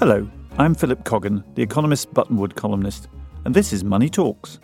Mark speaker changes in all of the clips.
Speaker 1: Hello, I'm Philip Coggan, the Economist Buttonwood columnist, and this is Money Talks.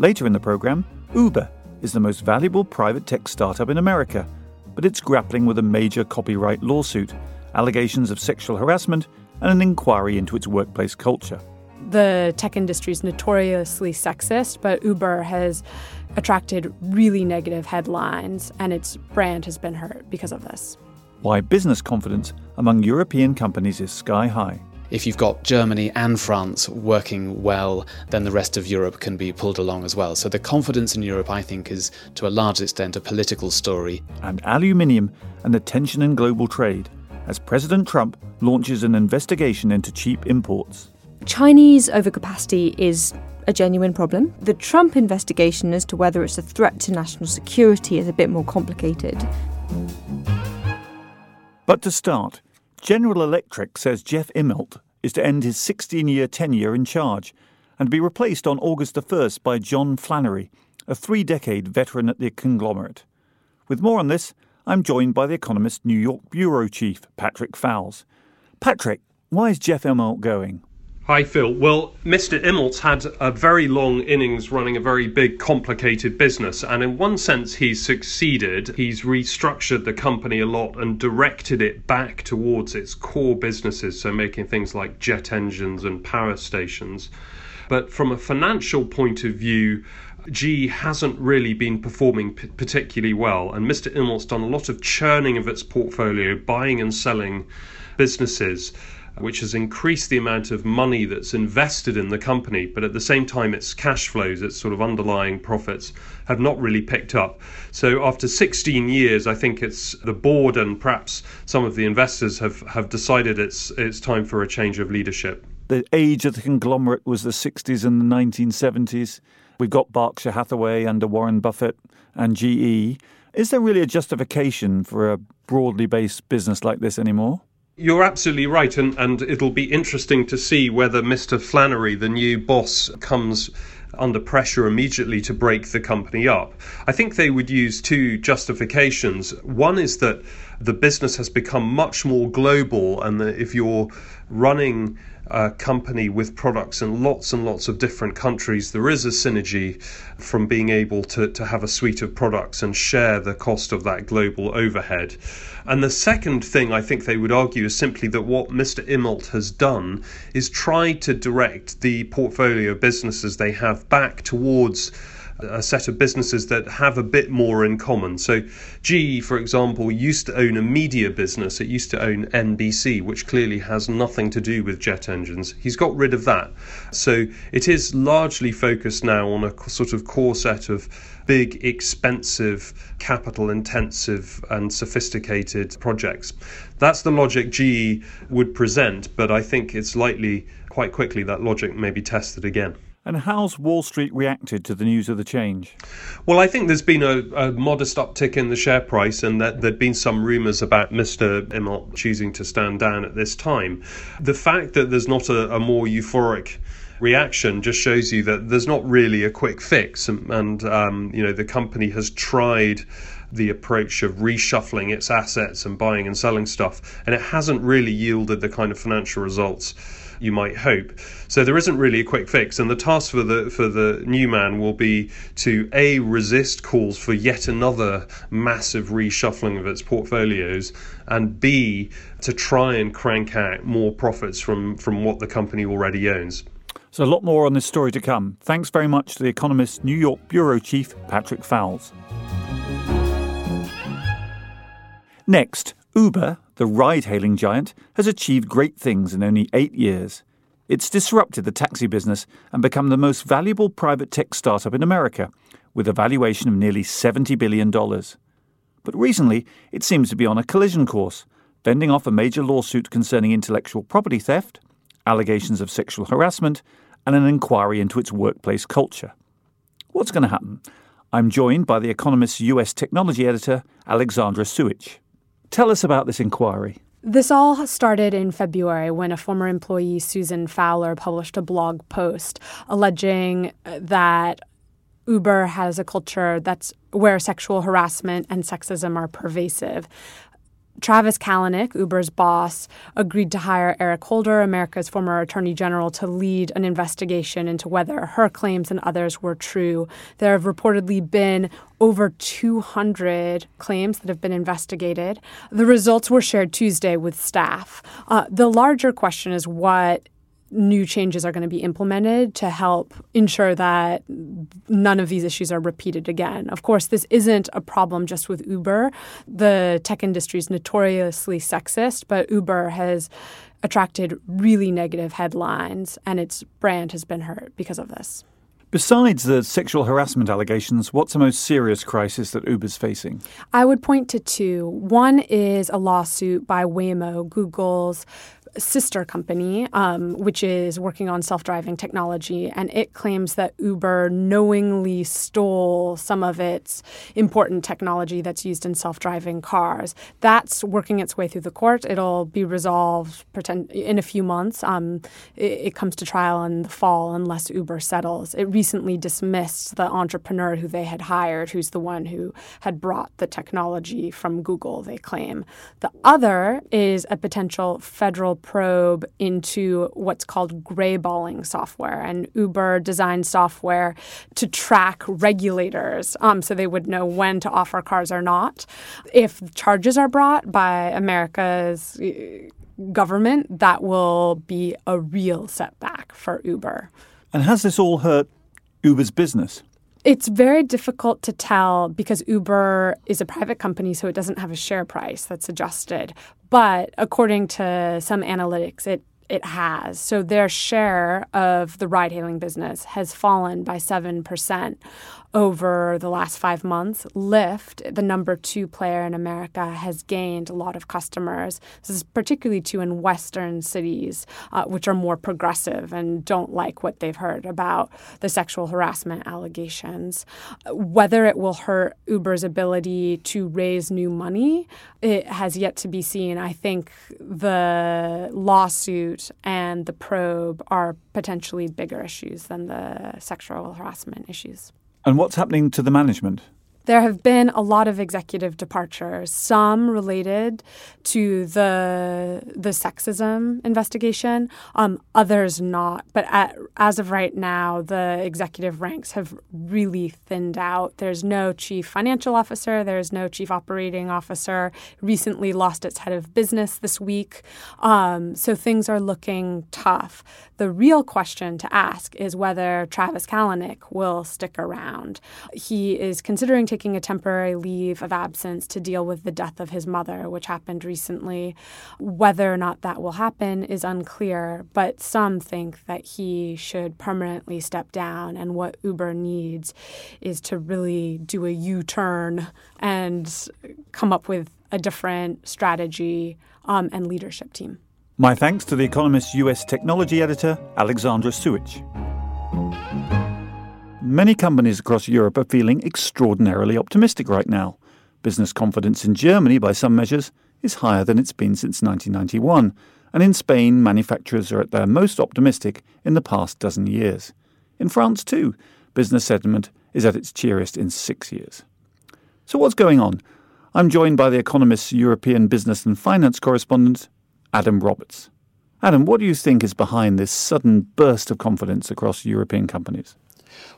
Speaker 1: Later in the programme, Uber is the most valuable private tech startup in America, but it's grappling with a major copyright lawsuit, allegations of sexual harassment, and an inquiry into its workplace culture.
Speaker 2: The tech industry is notoriously sexist, but Uber has attracted really negative headlines, and its brand has been hurt because of this
Speaker 1: why business confidence among European companies is sky high.
Speaker 3: If you've got Germany and France working well, then the rest of Europe can be pulled along as well. So the confidence in Europe, I think, is to a large extent a political story.
Speaker 1: And aluminium and the tension in global trade as President Trump launches an investigation into cheap imports.
Speaker 4: Chinese overcapacity is a genuine problem. The Trump investigation as to whether it's a threat to national security is a bit more complicated.
Speaker 1: But to start, General Electric says Jeff Immelt is to end his 16 year tenure in charge and be replaced on August the 1st by John Flannery, a three decade veteran at the conglomerate. With more on this, I'm joined by The Economist New York Bureau Chief, Patrick Foulis. Patrick, why is Jeff Immelt going?
Speaker 5: Hi, Phil. Well, Mr. Immelt's had a very long innings running a very big, complicated business, and in one sense, he's succeeded. He's restructured the company a lot and directed it back towards its core businesses, so making things like jet engines and power stations. But from a financial point of view, GE hasn't really been performing p- particularly well, and Mr. Immelt's done a lot of churning of its portfolio, buying and selling businesses which has increased the amount of money that's invested in the company, but at the same time, its cash flows, its sort of underlying profits, have not really picked up. So after 16 years, I think it's the board and perhaps some of the investors have, have decided it's it's time for a change of leadership.
Speaker 1: The age of the conglomerate was the 60s and the 1970s. We've got Berkshire Hathaway under Warren Buffett and GE. Is there really a justification for a broadly based business like this anymore?
Speaker 5: You're absolutely right, and, and it'll be interesting to see whether Mr. Flannery, the new boss, comes under pressure immediately to break the company up. I think they would use two justifications. One is that the business has become much more global, and that if you're running a company with products in lots and lots of different countries, there is a synergy from being able to, to have a suite of products and share the cost of that global overhead. And the second thing I think they would argue is simply that what Mr. Immelt has done is tried to direct the portfolio of businesses they have back towards a set of businesses that have a bit more in common. So, GE, for example, used to own a media business. It used to own NBC, which clearly has nothing to do with jet engines. He's got rid of that. So, it is largely focused now on a sort of core set of big, expensive, capital intensive, and sophisticated projects. That's the logic GE would present, but I think it's likely quite quickly that logic may be tested again.
Speaker 1: And how's Wall Street reacted to the news of the change?
Speaker 5: Well, I think there's been a, a modest uptick in the share price, and that there'd been some rumours about Mr. Immelt choosing to stand down at this time. The fact that there's not a, a more euphoric reaction just shows you that there's not really a quick fix, and, and um, you know the company has tried the approach of reshuffling its assets and buying and selling stuff, and it hasn't really yielded the kind of financial results you might hope. So there isn't really a quick fix, and the task for the for the new man will be to a resist calls for yet another massive reshuffling of its portfolios, and b to try and crank out more profits from from what the company already owns.
Speaker 1: So a lot more on this story to come. Thanks very much to the Economist New York bureau chief Patrick Foulis. Next, Uber, the ride hailing giant, has achieved great things in only eight years. It's disrupted the taxi business and become the most valuable private tech startup in America, with a valuation of nearly $70 billion. But recently, it seems to be on a collision course, fending off a major lawsuit concerning intellectual property theft, allegations of sexual harassment, and an inquiry into its workplace culture. What's going to happen? I'm joined by The Economist's US technology editor, Alexandra Suich. Tell us about this inquiry.
Speaker 2: This all started in February when a former employee, Susan Fowler, published a blog post alleging uh, that Uber has a culture that's where sexual harassment and sexism are pervasive. Travis Kalanick, Uber's boss, agreed to hire Eric Holder, America's former attorney general, to lead an investigation into whether her claims and others were true. There have reportedly been over 200 claims that have been investigated. The results were shared Tuesday with staff. Uh, the larger question is what new changes are going to be implemented to help ensure that none of these issues are repeated again. Of course, this isn't a problem just with Uber. The tech industry is notoriously sexist, but Uber has attracted really negative headlines and its brand has been hurt because of this.
Speaker 1: Besides the sexual harassment allegations, what's the most serious crisis that Uber's facing?
Speaker 2: I would point to two. One is a lawsuit by Waymo, Google's sister company, um, which is working on self driving technology, and it claims that Uber knowingly stole some of its important technology that's used in self driving cars. That's working its way through the court. It'll be resolved pretend, in a few months. Um, it, it comes to trial in the fall unless Uber settles. It recently dismissed the entrepreneur who they had hired, who's the one who had brought the technology from Google, they claim. The other is a potential federal probe into what's called grayballing software. And Uber designed software to track regulators um, so they would know when to offer cars or not. If charges are brought by America's uh, government, that will be a real setback for Uber.
Speaker 1: And has this all hurt Uber's business?
Speaker 2: It's very difficult to tell because Uber is a private company, so it doesn't have a share price that's adjusted. But according to some analytics, it it has. So their share of the ride hailing business has fallen by 7% over the last five months. Lyft, the number two player in America, has gained a lot of customers. This is particularly true in Western cities, uh, which are more progressive and don't like what they've heard about the sexual harassment allegations. Whether it will hurt Uber's ability to raise new money, it has yet to be seen. I think the lawsuit and the probe are potentially bigger issues than the sexual harassment issues.
Speaker 1: And what's happening to the management?
Speaker 2: There have been a lot of executive departures, some related to the the sexism investigation, um, others not. But at, as of right now, the executive ranks have really thinned out. There's no chief financial officer. There's no chief operating officer. Recently lost its head of business this week. Um, so things are looking tough. The real question to ask is whether Travis Kalanick will stick around. He is considering taking taking a temporary leave of absence to deal with the death of his mother, which happened recently. Whether or not that will happen is unclear, but some think that he should permanently step down. And what Uber needs is to really do a U turn and come up with a different strategy um, and leadership team.
Speaker 1: My thanks to The Economist's US technology editor, Alexandra Suich. Many companies across Europe are feeling extraordinarily optimistic right now. Business confidence in Germany, by some measures, is higher than it's been since 1991, and in Spain, manufacturers are at their most optimistic in the past dozen years. In France, too, business sentiment is at its cheeriest in six years. So, what's going on? I'm joined by The Economist's European business and finance correspondent, Adam Roberts. Adam, what do you think is behind this sudden burst of confidence across European companies?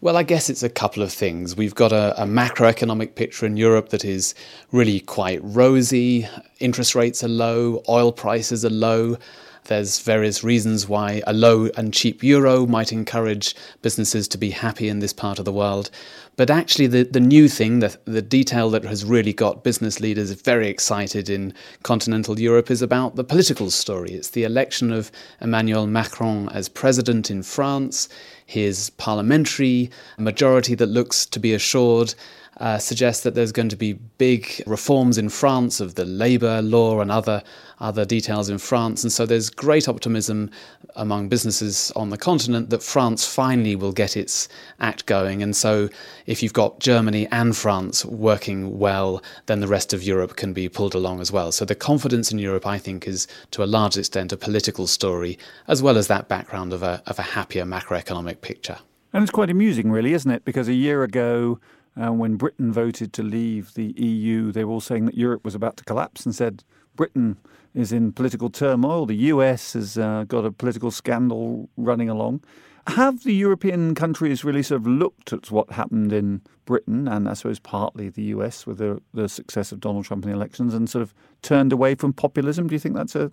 Speaker 3: Well, I guess it's a couple of things. We've got a, a, macroeconomic picture in Europe that is really quite rosy. Interest rates are low, oil prices are low. There's various reasons why a low and cheap euro might encourage businesses to be happy in this part of the world. But actually, the, the new thing, the, the detail that has really got business leaders very excited in continental Europe is about the political story. It's the election of Emmanuel Macron as president in France, his parliamentary majority that looks to be assured, uh, suggests that there's going to be big reforms in France of the labour law and other other details in France. And so there's great optimism among businesses on the continent that France finally will get its act going. And so if you've got Germany and France working well, then the rest of Europe can be pulled along as well. So the confidence in Europe, I think, is to a large extent a political story, as well as that background of a, of a happier macroeconomic picture.
Speaker 1: And it's quite amusing, really, isn't it? Because a year ago, uh, when Britain voted to leave the EU, they were all saying that Europe was about to collapse and said Britain is in political turmoil. The US has uh, got a political scandal running along. Have the European countries really sort of looked at what happened in Britain and I suppose partly the US with the, the success of Donald Trump in the elections and sort of turned away from populism? Do you think that's a,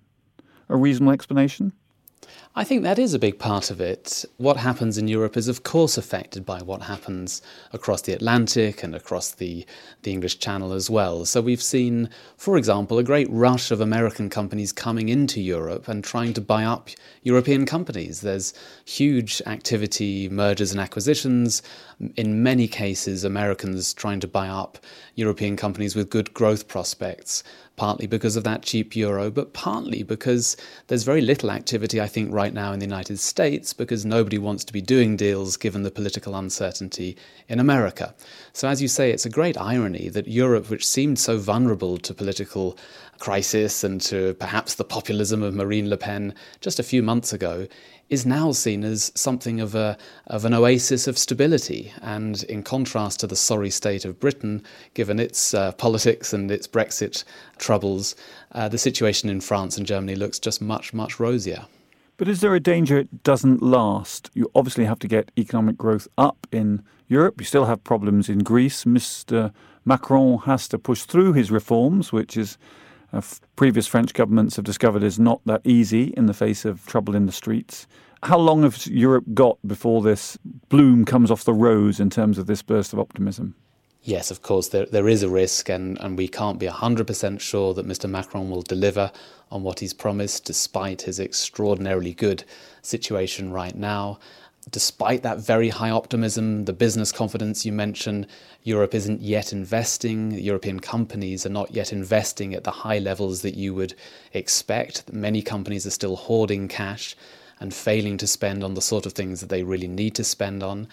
Speaker 1: a reasonable explanation?
Speaker 3: I think that is a big part of it. What happens in Europe is, of course, affected by what happens across the Atlantic and across the, the English Channel as well. So we've seen, for example, a great rush of American companies coming into Europe and trying to buy up European companies. There's huge activity, mergers and acquisitions. In many cases, Americans trying to buy up European companies with good growth prospects partly because of that cheap euro, but partly because there's very little activity, I think, right now in the United States because nobody wants to be doing deals given the political uncertainty in America. So, as you say, it's a great irony that Europe, which seemed so vulnerable to political crisis and to perhaps the populism of Marine Le Pen just a few months ago, is now seen as something of a of an oasis of stability. And in contrast to the sorry state of Britain, given its uh, politics and its Brexit troubles, uh, the situation in France and Germany looks just much much rosier.
Speaker 1: But is there a danger it doesn't last? You obviously have to get economic growth up in Europe. You still have problems in Greece. Mr. Macron has to push through his reforms, which is uh, previous French governments have discovered is not that easy in the face of trouble in the streets. How long has Europe got before this bloom comes off the rose in terms of this burst of optimism?
Speaker 3: Yes, of course, there, there is a risk, and, and we can't be 100% sure that Mr. Macron will deliver on what he's promised, despite his extraordinarily good situation right now despite that very high optimism, the business confidence you mentioned, Europe isn't yet investing. European companies are not yet investing at the high levels that you would expect. Many companies are still hoarding cash and failing to spend on the sort of things that they really need to spend on.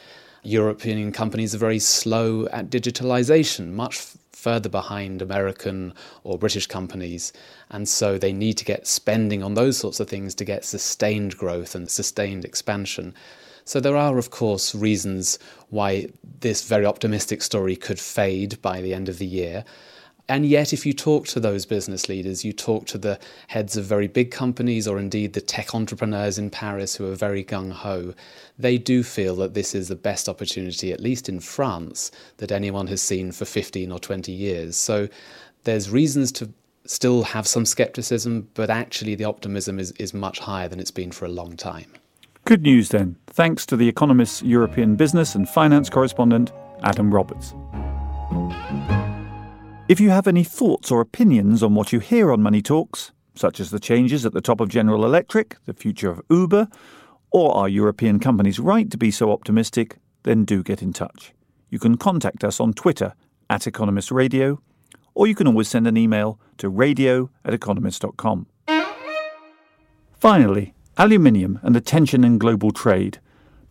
Speaker 3: European companies are very slow at digitalization, much further behind American or British companies. And so they need to get spending on those sorts of things to get sustained growth and sustained expansion. So there are, of course, reasons why this very optimistic story could fade by the end of the year. And yet, if you talk to those business leaders, you talk to the heads of very big companies or indeed the tech entrepreneurs in Paris who are very gung ho, they do feel that this is the best opportunity, at least in France, that anyone has seen for 15 or 20 years. So there's reasons to still have some skepticism, but actually the optimism is, is much higher than it's been for a long time.
Speaker 1: Good news then, thanks to The Economist's European business and finance correspondent, Adam Roberts. If you have any thoughts or opinions on what you hear on Money Talks, such as the changes at the top of General Electric, the future of Uber, or are European companies right to be so optimistic, then do get in touch. You can contact us on Twitter at Economist Radio, or you can always send an email to radio at economist.com. Finally, aluminium and the tension in global trade,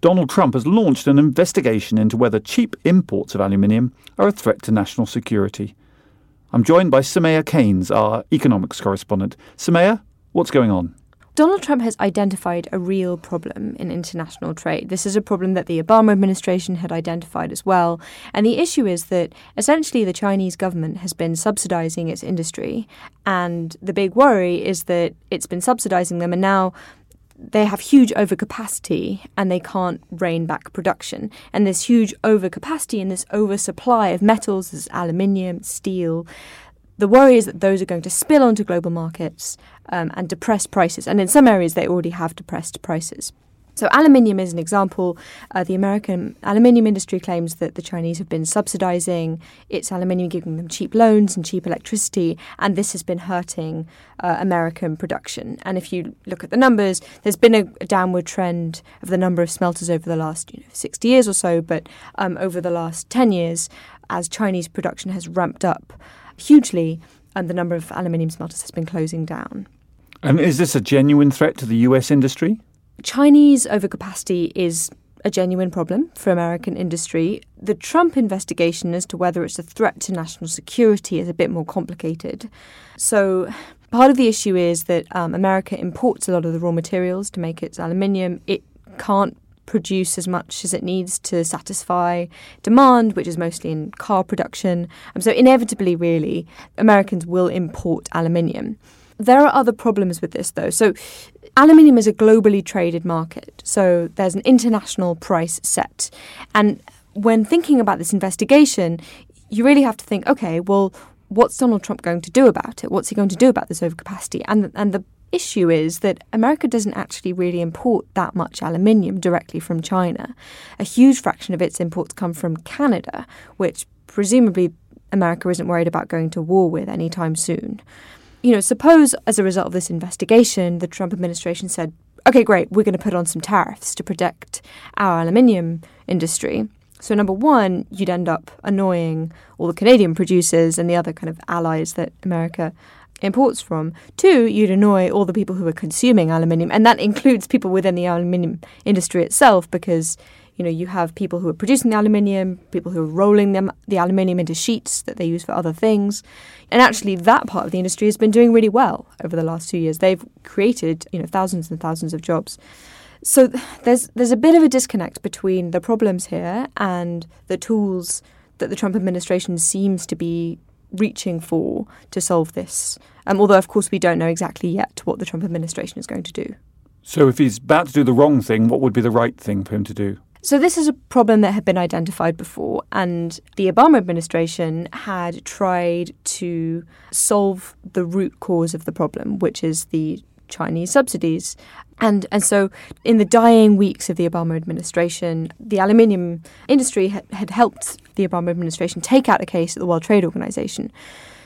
Speaker 1: Donald Trump has launched an investigation into whether cheap imports of aluminium are a threat to national security. I'm joined by Soumaya Keynes, our economics correspondent. Soumaya, what's going on?
Speaker 4: Donald Trump has identified a real problem in international trade. This is a problem that the Obama administration had identified as well. And the issue is that essentially the Chinese government has been subsidizing its industry. And the big worry is that it's been subsidizing them. And now they have huge overcapacity and they can't rein back production. And this huge overcapacity and this oversupply of metals, as aluminium, steel, the worry is that those are going to spill onto global markets um, and depress prices. And in some areas, they already have depressed prices. So, aluminium is an example. Uh, the American aluminium industry claims that the Chinese have been subsidizing its aluminium, giving them cheap loans and cheap electricity, and this has been hurting uh, American production. And if you look at the numbers, there's been a, a downward trend of the number of smelters over the last you know, 60 years or so, but um, over the last 10 years, as Chinese production has ramped up hugely and the number of aluminium smelters has been closing down.
Speaker 1: And is this a genuine threat to the US industry?
Speaker 4: Chinese overcapacity is a genuine problem for American industry. The Trump investigation as to whether it's a threat to national security is a bit more complicated. So, part of the issue is that um, America imports a lot of the raw materials to make its aluminium. It can't produce as much as it needs to satisfy demand, which is mostly in car production. Um, so, inevitably, really, Americans will import aluminium. There are other problems with this, though. So, aluminium is a globally traded market. So, there's an international price set. And when thinking about this investigation, you really have to think okay, well, what's Donald Trump going to do about it? What's he going to do about this overcapacity? And, and the issue is that America doesn't actually really import that much aluminium directly from China. A huge fraction of its imports come from Canada, which presumably America isn't worried about going to war with anytime soon you know, suppose as a result of this investigation, the Trump administration said, okay, great, we're going to put on some tariffs to protect our aluminium industry. So, number one, you'd end up annoying all the Canadian producers and the other kind of allies that America imports from. Two, you'd annoy all the people who are consuming aluminium, and that includes people within the aluminium industry itself because you know, you have people who are producing the aluminium, people who are rolling them the aluminium into sheets that they use for other things. And actually that part of the industry has been doing really well over the last 2 years. They've created, you know, thousands and thousands of jobs. So there's there's a bit of a disconnect between the problems here and the tools that the Trump administration seems to be reaching for to solve this. Um, although, of course, we don't know exactly yet what the Trump administration is going to do.
Speaker 1: So, if he's about to do the wrong thing, what would be the right thing for him to do?
Speaker 4: So, this is a problem that had been identified before, and the Obama administration had tried to solve the root cause of the problem, which is the Chinese subsidies. And, and so, in the dying weeks of the Obama administration, the aluminium industry had, had helped the Obama administration take out a case at the World Trade Organization.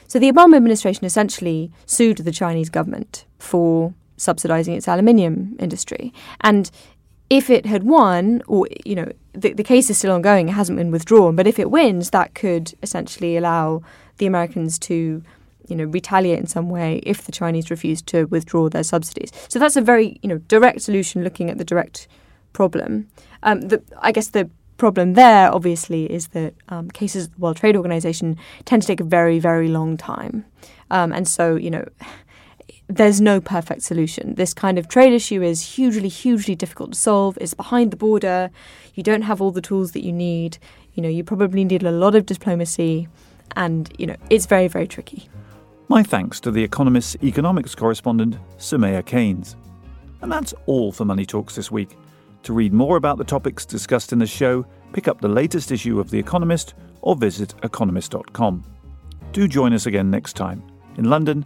Speaker 4: So, the Obama administration essentially sued the Chinese government for subsidizing its aluminium industry. And if it had won, or you know, the, the case is still ongoing, it hasn't been withdrawn, but if it wins, that could essentially allow the Americans to, you know, retaliate in some way if the Chinese refuse to withdraw their subsidies. So that's a very, you know, direct solution looking at the direct problem. Um, the, I guess the problem there, obviously, is that um, cases of the World Trade Organization tend to take a very, very long time. Um, and so, you know, there's no perfect solution. This kind of trade issue is hugely, hugely difficult to solve. It's behind the border. You don't have all the tools that you need. You know, you probably need a lot of diplomacy, and you know, it's very, very tricky.
Speaker 1: My thanks to the Economist's economics correspondent, Soumaya Keynes. And that's all for Money Talks this week. To read more about the topics discussed in the show, pick up the latest issue of The Economist or visit economist.com. Do join us again next time. In London,